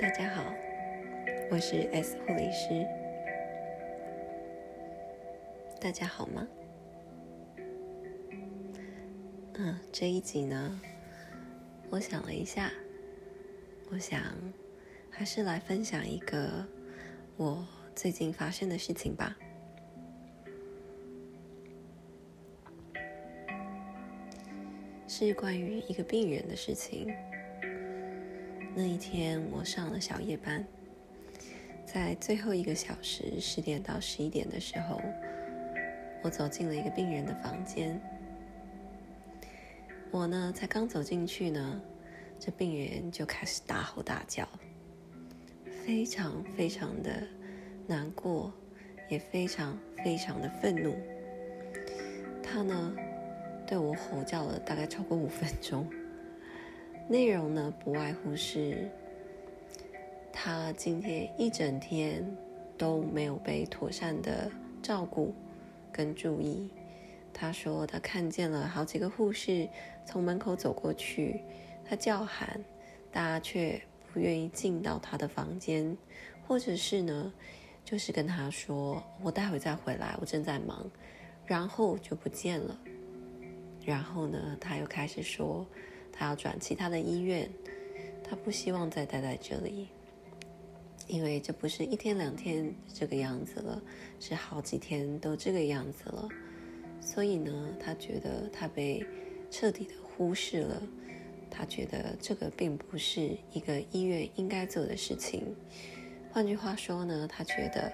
大家好，我是 S 护理师。大家好吗？嗯，这一集呢，我想了一下，我想还是来分享一个我最近发生的事情吧。是关于一个病人的事情。那一天，我上了小夜班，在最后一个小时，十点到十一点的时候，我走进了一个病人的房间。我呢，才刚走进去呢，这病人就开始大吼大叫，非常非常的难过，也非常非常的愤怒。他呢，对我吼叫了大概超过五分钟。内容呢，不外乎是他今天一整天都没有被妥善的照顾跟注意。他说他看见了好几个护士从门口走过去，他叫喊，大家却不愿意进到他的房间，或者是呢，就是跟他说我待会再回来，我正在忙，然后就不见了。然后呢，他又开始说。他要转其他的医院，他不希望再待在这里，因为这不是一天两天这个样子了，是好几天都这个样子了。所以呢，他觉得他被彻底的忽视了，他觉得这个并不是一个医院应该做的事情。换句话说呢，他觉得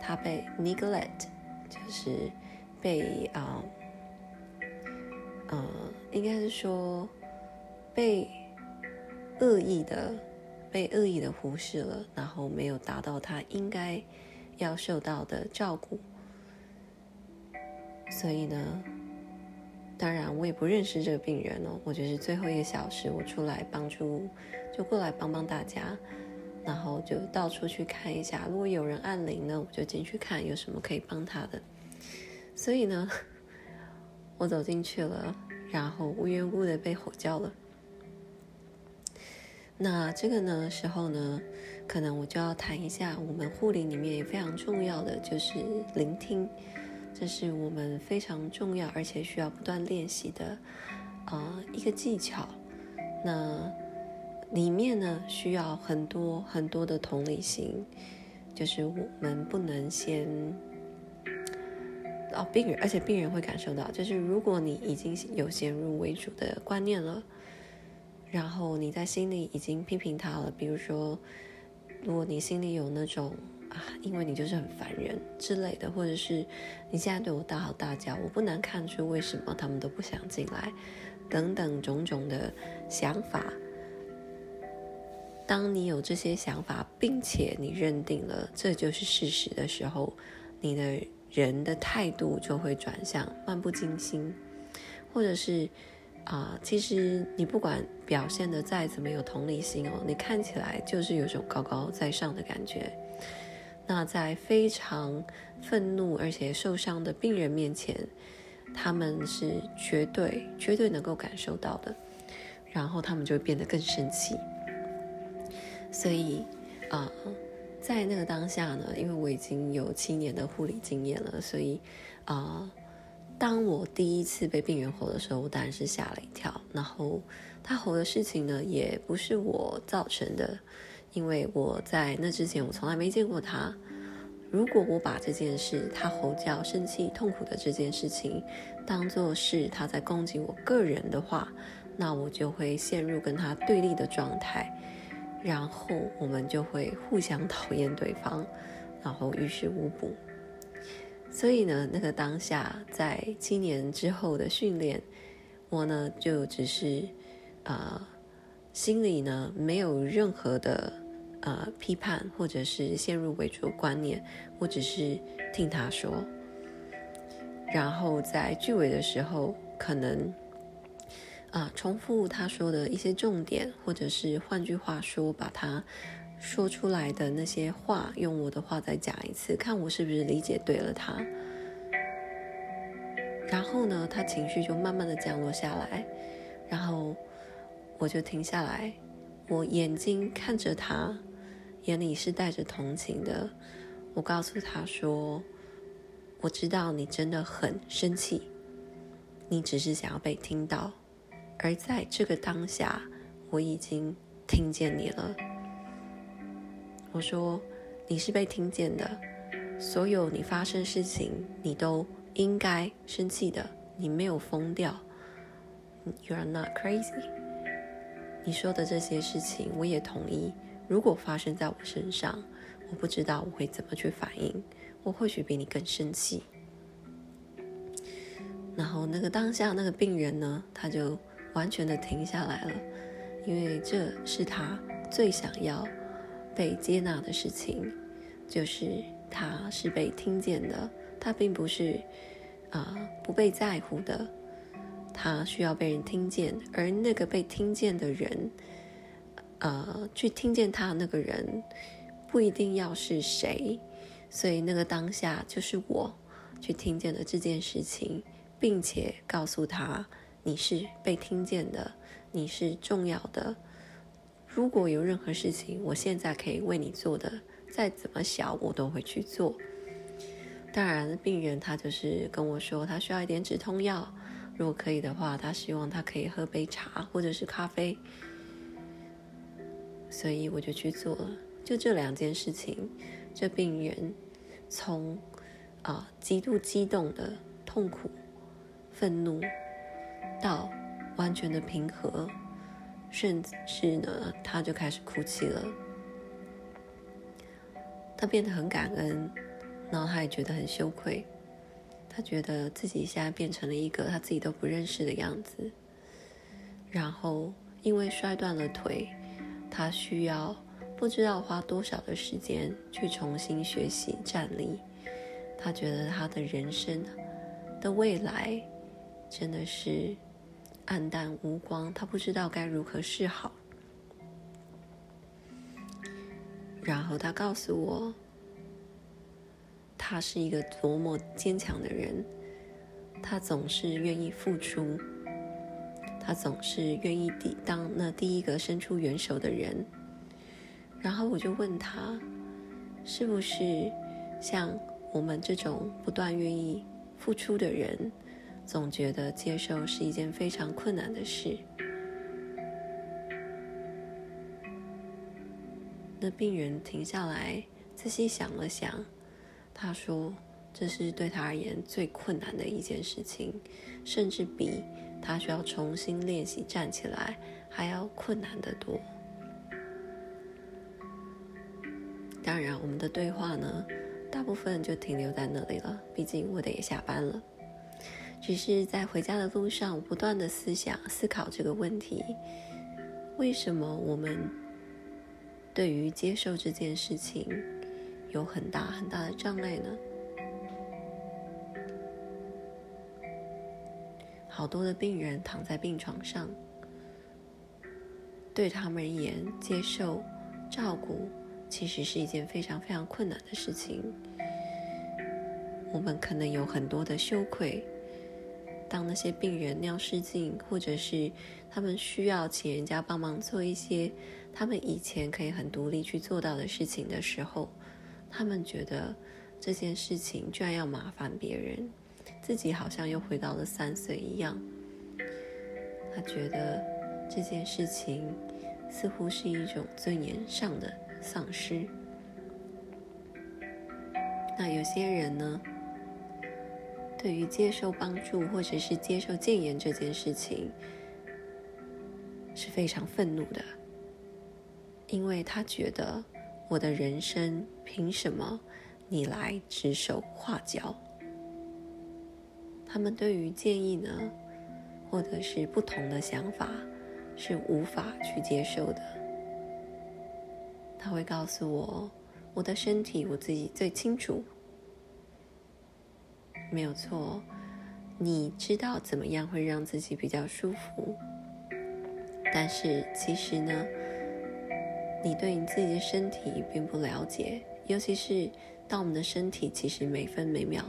他被 neglect，就是被啊，呃，应该是说。被恶意的被恶意的忽视了，然后没有达到他应该要受到的照顾，所以呢，当然我也不认识这个病人哦，我就是最后一个小时我出来帮助，就过来帮帮大家，然后就到处去看一下，如果有人按铃呢，我就进去看有什么可以帮他的，所以呢，我走进去了，然后无缘无故的被吼叫了。那这个呢时候呢，可能我就要谈一下我们护理里面也非常重要的就是聆听，这是我们非常重要而且需要不断练习的啊一个技巧。那里面呢需要很多很多的同理心，就是我们不能先哦病人，而且病人会感受到，就是如果你已经有先入为主的观念了。然后你在心里已经批评他了，比如说，如果你心里有那种啊，因为你就是很烦人之类的，或者是你现在对我大吼大叫，我不难看出为什么他们都不想进来，等等种种的想法。当你有这些想法，并且你认定了这就是事实的时候，你的人的态度就会转向漫不经心，或者是。啊，其实你不管表现的再怎么有同理心哦，你看起来就是有种高高在上的感觉。那在非常愤怒而且受伤的病人面前，他们是绝对绝对能够感受到的，然后他们就会变得更生气。所以啊，在那个当下呢，因为我已经有七年的护理经验了，所以啊。当我第一次被病人吼的时候，我当然是吓了一跳。然后他吼的事情呢，也不是我造成的，因为我在那之前我从来没见过他。如果我把这件事，他吼叫、生气、痛苦的这件事情，当做是他在攻击我个人的话，那我就会陷入跟他对立的状态，然后我们就会互相讨厌对方，然后于事无补。所以呢，那个当下在七年之后的训练，我呢就只是，呃，心里呢没有任何的呃批判或者是先入为主观念，我只是听他说，然后在句尾的时候，可能啊重复他说的一些重点，或者是换句话说，把它。说出来的那些话，用我的话再讲一次，看我是不是理解对了他。然后呢，他情绪就慢慢的降落下来，然后我就停下来，我眼睛看着他，眼里是带着同情的。我告诉他说：“我知道你真的很生气，你只是想要被听到。而在这个当下，我已经听见你了。”我说：“你是被听见的，所有你发生事情，你都应该生气的。你没有疯掉，You are not crazy。你说的这些事情，我也同意。如果发生在我身上，我不知道我会怎么去反应，我或许比你更生气。然后那个当下那个病人呢，他就完全的停下来了，因为这是他最想要被接纳的事情，就是他是被听见的，他并不是啊不被在乎的，他需要被人听见，而那个被听见的人，呃，去听见他那个人。不一定要是谁，所以那个当下就是我去听见了这件事情，并且告诉他你是被听见的，你是重要的。如果有任何事情我现在可以为你做的，再怎么小我都会去做。当然，病人他就是跟我说他需要一点止痛药，如果可以的话，他希望他可以喝杯茶或者是咖啡，所以我就去做了。就这两件事情，这病人从啊极度激动的痛苦、愤怒，到完全的平和，甚至呢，他就开始哭泣了。他变得很感恩，然后他也觉得很羞愧，他觉得自己现在变成了一个他自己都不认识的样子。然后因为摔断了腿，他需要。不知道花多少的时间去重新学习站立，他觉得他的人生的未来真的是暗淡无光，他不知道该如何是好。然后他告诉我，他是一个多么坚强的人，他总是愿意付出，他总是愿意第当那第一个伸出援手的人。然后我就问他，是不是像我们这种不断愿意付出的人，总觉得接受是一件非常困难的事？那病人停下来，仔细想了想，他说：“这是对他而言最困难的一件事情，甚至比他需要重新练习站起来还要困难得多。”当然，我们的对话呢，大部分就停留在那里了。毕竟我得下班了。只是在回家的路上，不断的思想、思考这个问题：为什么我们对于接受这件事情有很大很大的障碍呢？好多的病人躺在病床上，对他们而言，接受照顾。其实是一件非常非常困难的事情。我们可能有很多的羞愧。当那些病人尿失禁，或者是他们需要请人家帮忙做一些他们以前可以很独立去做到的事情的时候，他们觉得这件事情居然要麻烦别人，自己好像又回到了三岁一样。他觉得这件事情似乎是一种尊严上的。丧失。那有些人呢，对于接受帮助或者是接受谏言这件事情，是非常愤怒的，因为他觉得我的人生凭什么你来指手画脚？他们对于建议呢，或者是不同的想法，是无法去接受的。他会告诉我，我的身体我自己最清楚，没有错。你知道怎么样会让自己比较舒服，但是其实呢，你对你自己的身体并不了解。尤其是当我们的身体其实每分每秒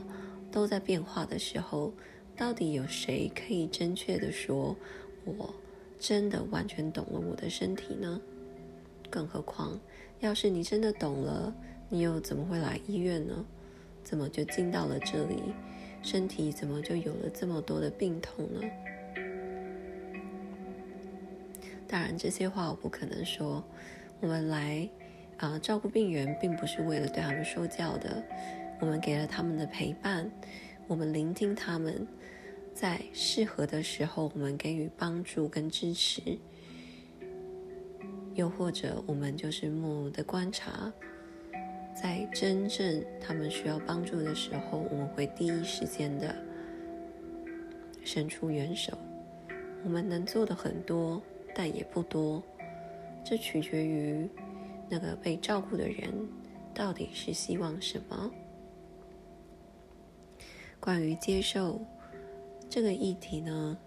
都在变化的时候，到底有谁可以正确的说，我真的完全懂了我的身体呢？更何况。要是你真的懂了，你又怎么会来医院呢？怎么就进到了这里？身体怎么就有了这么多的病痛呢？当然，这些话我不可能说。我们来啊照顾病人，并不是为了对他们说教的。我们给了他们的陪伴，我们聆听他们，在适合的时候，我们给予帮助跟支持。又或者，我们就是默默的观察，在真正他们需要帮助的时候，我们会第一时间的伸出援手。我们能做的很多，但也不多，这取决于那个被照顾的人到底是希望什么。关于接受这个议题呢，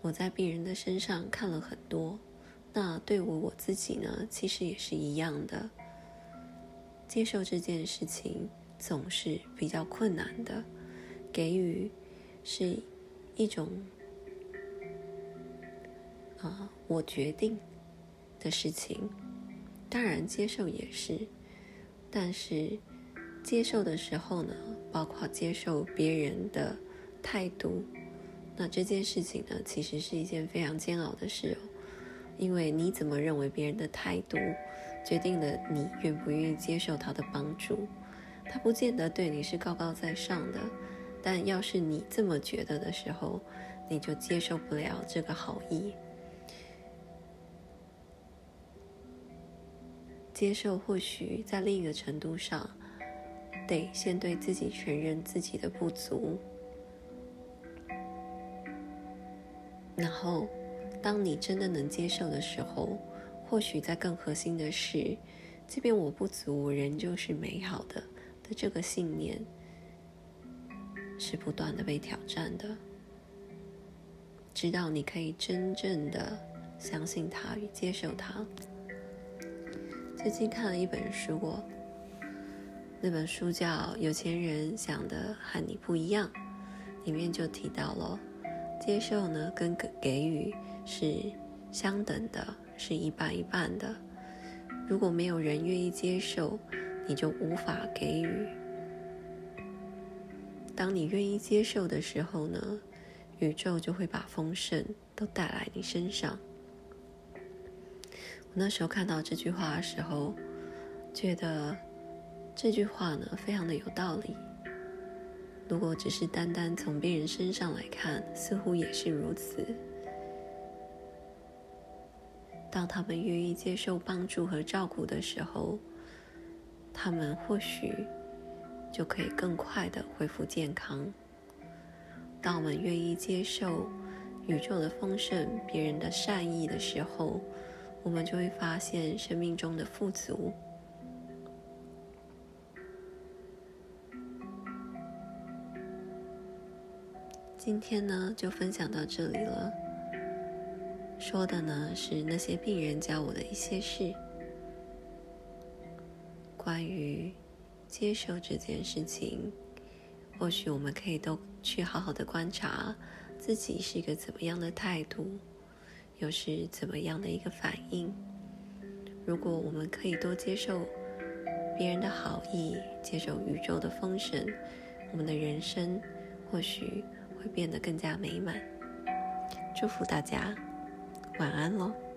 我在病人的身上看了很多。那对我我自己呢，其实也是一样的。接受这件事情总是比较困难的，给予是一种啊，我决定的事情。当然，接受也是，但是接受的时候呢，包括接受别人的态度，那这件事情呢，其实是一件非常煎熬的事哦。因为你怎么认为别人的态度，决定了你愿不愿意接受他的帮助。他不见得对你是高高在上的，但要是你这么觉得的时候，你就接受不了这个好意。接受或许在另一个程度上，得先对自己承认自己的不足，然后。当你真的能接受的时候，或许在更核心的是，即便我不足，人就是美好的的这个信念，是不断的被挑战的，直到你可以真正的相信它与接受它。最近看了一本书，那本书叫《有钱人想的和你不一样》，里面就提到了接受呢跟给给予。是相等的，是一半一半的。如果没有人愿意接受，你就无法给予。当你愿意接受的时候呢，宇宙就会把丰盛都带来你身上。我那时候看到这句话的时候，觉得这句话呢非常的有道理。如果只是单单从别人身上来看，似乎也是如此。当他们愿意接受帮助和照顾的时候，他们或许就可以更快的恢复健康。当我们愿意接受宇宙的丰盛、别人的善意的时候，我们就会发现生命中的富足。今天呢，就分享到这里了。说的呢是那些病人教我的一些事，关于接受这件事情，或许我们可以都去好好的观察自己是一个怎么样的态度，又是怎么样的一个反应。如果我们可以多接受别人的好意，接受宇宙的丰盛，我们的人生或许会变得更加美满。祝福大家。晚安喽。